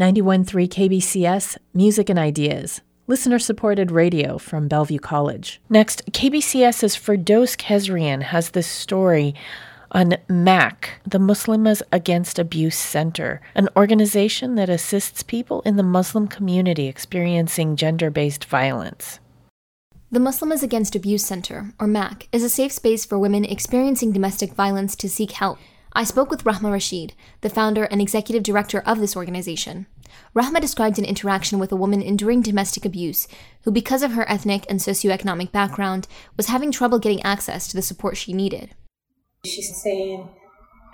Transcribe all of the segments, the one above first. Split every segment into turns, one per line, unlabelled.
91.3 KBCS, Music and Ideas. Listener supported radio from Bellevue College. Next, KBCS's Firdos Kesrian has this story on MAC, the Muslims Against Abuse Center, an organization that assists people in the Muslim community experiencing gender based violence.
The Muslims Against Abuse Center, or MAC, is a safe space for women experiencing domestic violence to seek help. I spoke with Rahma Rashid, the founder and executive director of this organization. Rahma described an interaction with a woman enduring domestic abuse who, because of her ethnic and socioeconomic background, was having trouble getting access to the support she needed.
She's saying,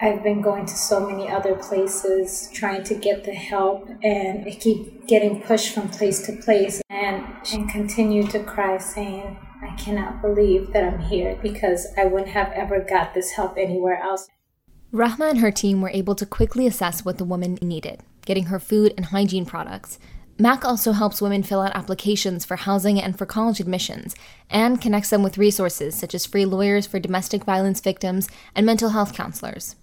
I've been going to so many other places trying to get the help, and I keep getting pushed from place to place. And she continued to cry, saying, I cannot believe that I'm here because I wouldn't have ever got this help anywhere else.
Rahma and her team were able to quickly assess what the woman needed, getting her food and hygiene products, MAC also helps women fill out applications for housing and for college admissions, and connects them with resources such as free lawyers for domestic violence victims and mental health counselors.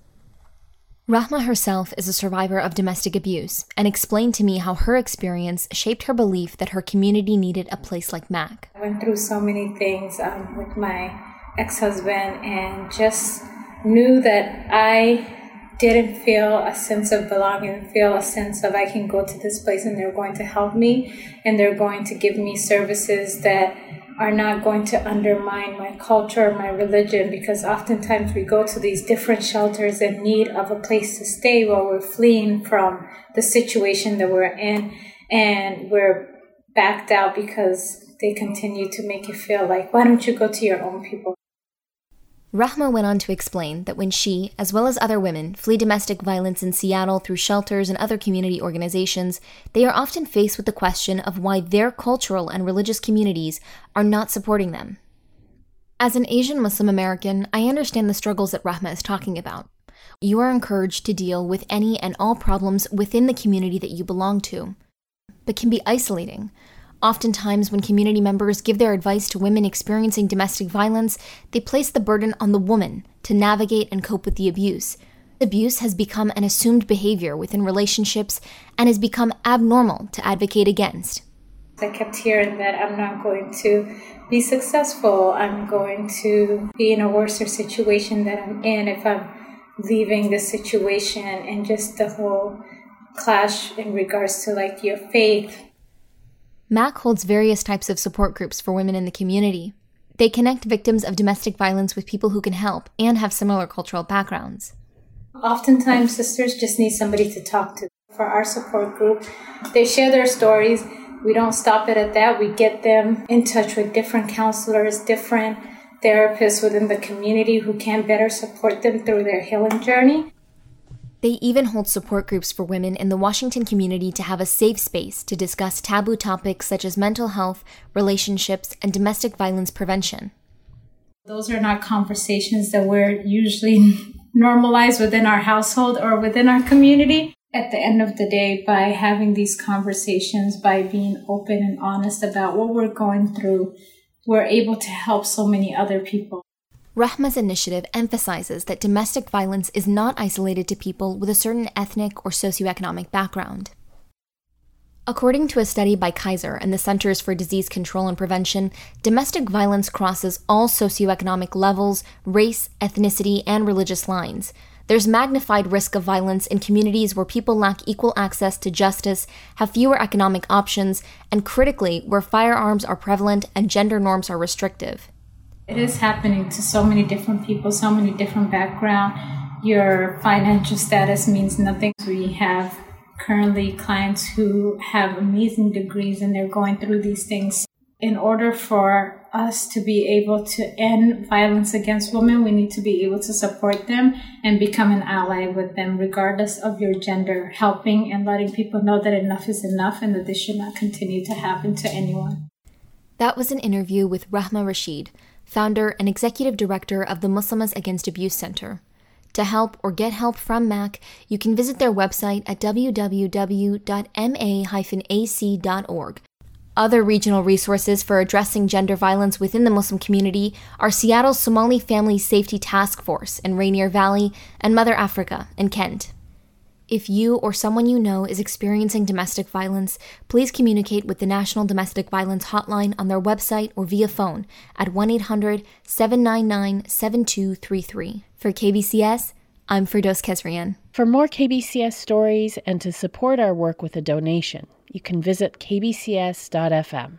Rahma herself is a survivor of domestic abuse and explained to me how her experience shaped her belief that her community needed a place like MAC.
I went through so many things um, with my ex husband and just knew that I didn't feel a sense of belonging, feel a sense of I can go to this place and they're going to help me and they're going to give me services that are not going to undermine my culture my religion because oftentimes we go to these different shelters in need of a place to stay while we're fleeing from the situation that we're in and we're backed out because they continue to make you feel like why don't you go to your own people
Rahma went on to explain that when she, as well as other women, flee domestic violence in Seattle through shelters and other community organizations, they are often faced with the question of why their cultural and religious communities are not supporting them. As an Asian Muslim American, I understand the struggles that Rahma is talking about. You are encouraged to deal with any and all problems within the community that you belong to, but can be isolating Oftentimes, when community members give their advice to women experiencing domestic violence, they place the burden on the woman to navigate and cope with the abuse. Abuse has become an assumed behavior within relationships and has become abnormal to advocate against.
I kept hearing that I'm not going to be successful. I'm going to be in a worse situation that I'm in if I'm leaving the situation and just the whole clash in regards to like your faith
MAC holds various types of support groups for women in the community. They connect victims of domestic violence with people who can help and have similar cultural backgrounds.
Oftentimes, sisters just need somebody to talk to. For our support group, they share their stories. We don't stop it at that. We get them in touch with different counselors, different therapists within the community who can better support them through their healing journey.
They even hold support groups for women in the Washington community to have a safe space to discuss taboo topics such as mental health, relationships, and domestic violence prevention.
Those are not conversations that we're usually normalized within our household or within our community. At the end of the day, by having these conversations, by being open and honest about what we're going through, we're able to help so many other people.
Rahma's initiative emphasizes that domestic violence is not isolated to people with a certain ethnic or socioeconomic background. According to a study by Kaiser and the Centers for Disease Control and Prevention, domestic violence crosses all socioeconomic levels, race, ethnicity, and religious lines. There's magnified risk of violence in communities where people lack equal access to justice, have fewer economic options, and critically, where firearms are prevalent and gender norms are restrictive.
It is happening to so many different people, so many different backgrounds. Your financial status means nothing. We have currently clients who have amazing degrees and they're going through these things. In order for us to be able to end violence against women, we need to be able to support them and become an ally with them, regardless of your gender, helping and letting people know that enough is enough and that this should not continue to happen to anyone.
That was an interview with Rahma Rashid, founder and executive director of the Muslims Against Abuse Center. To help or get help from MAC, you can visit their website at www.ma-ac.org. Other regional resources for addressing gender violence within the Muslim community are Seattle's Somali Family Safety Task Force in Rainier Valley and Mother Africa in Kent. If you or someone you know is experiencing domestic violence, please communicate with the National Domestic Violence Hotline on their website or via phone at 1 800 799 7233. For KBCS, I'm Firdos Kesrian.
For more KBCS stories and to support our work with a donation, you can visit kbcs.fm.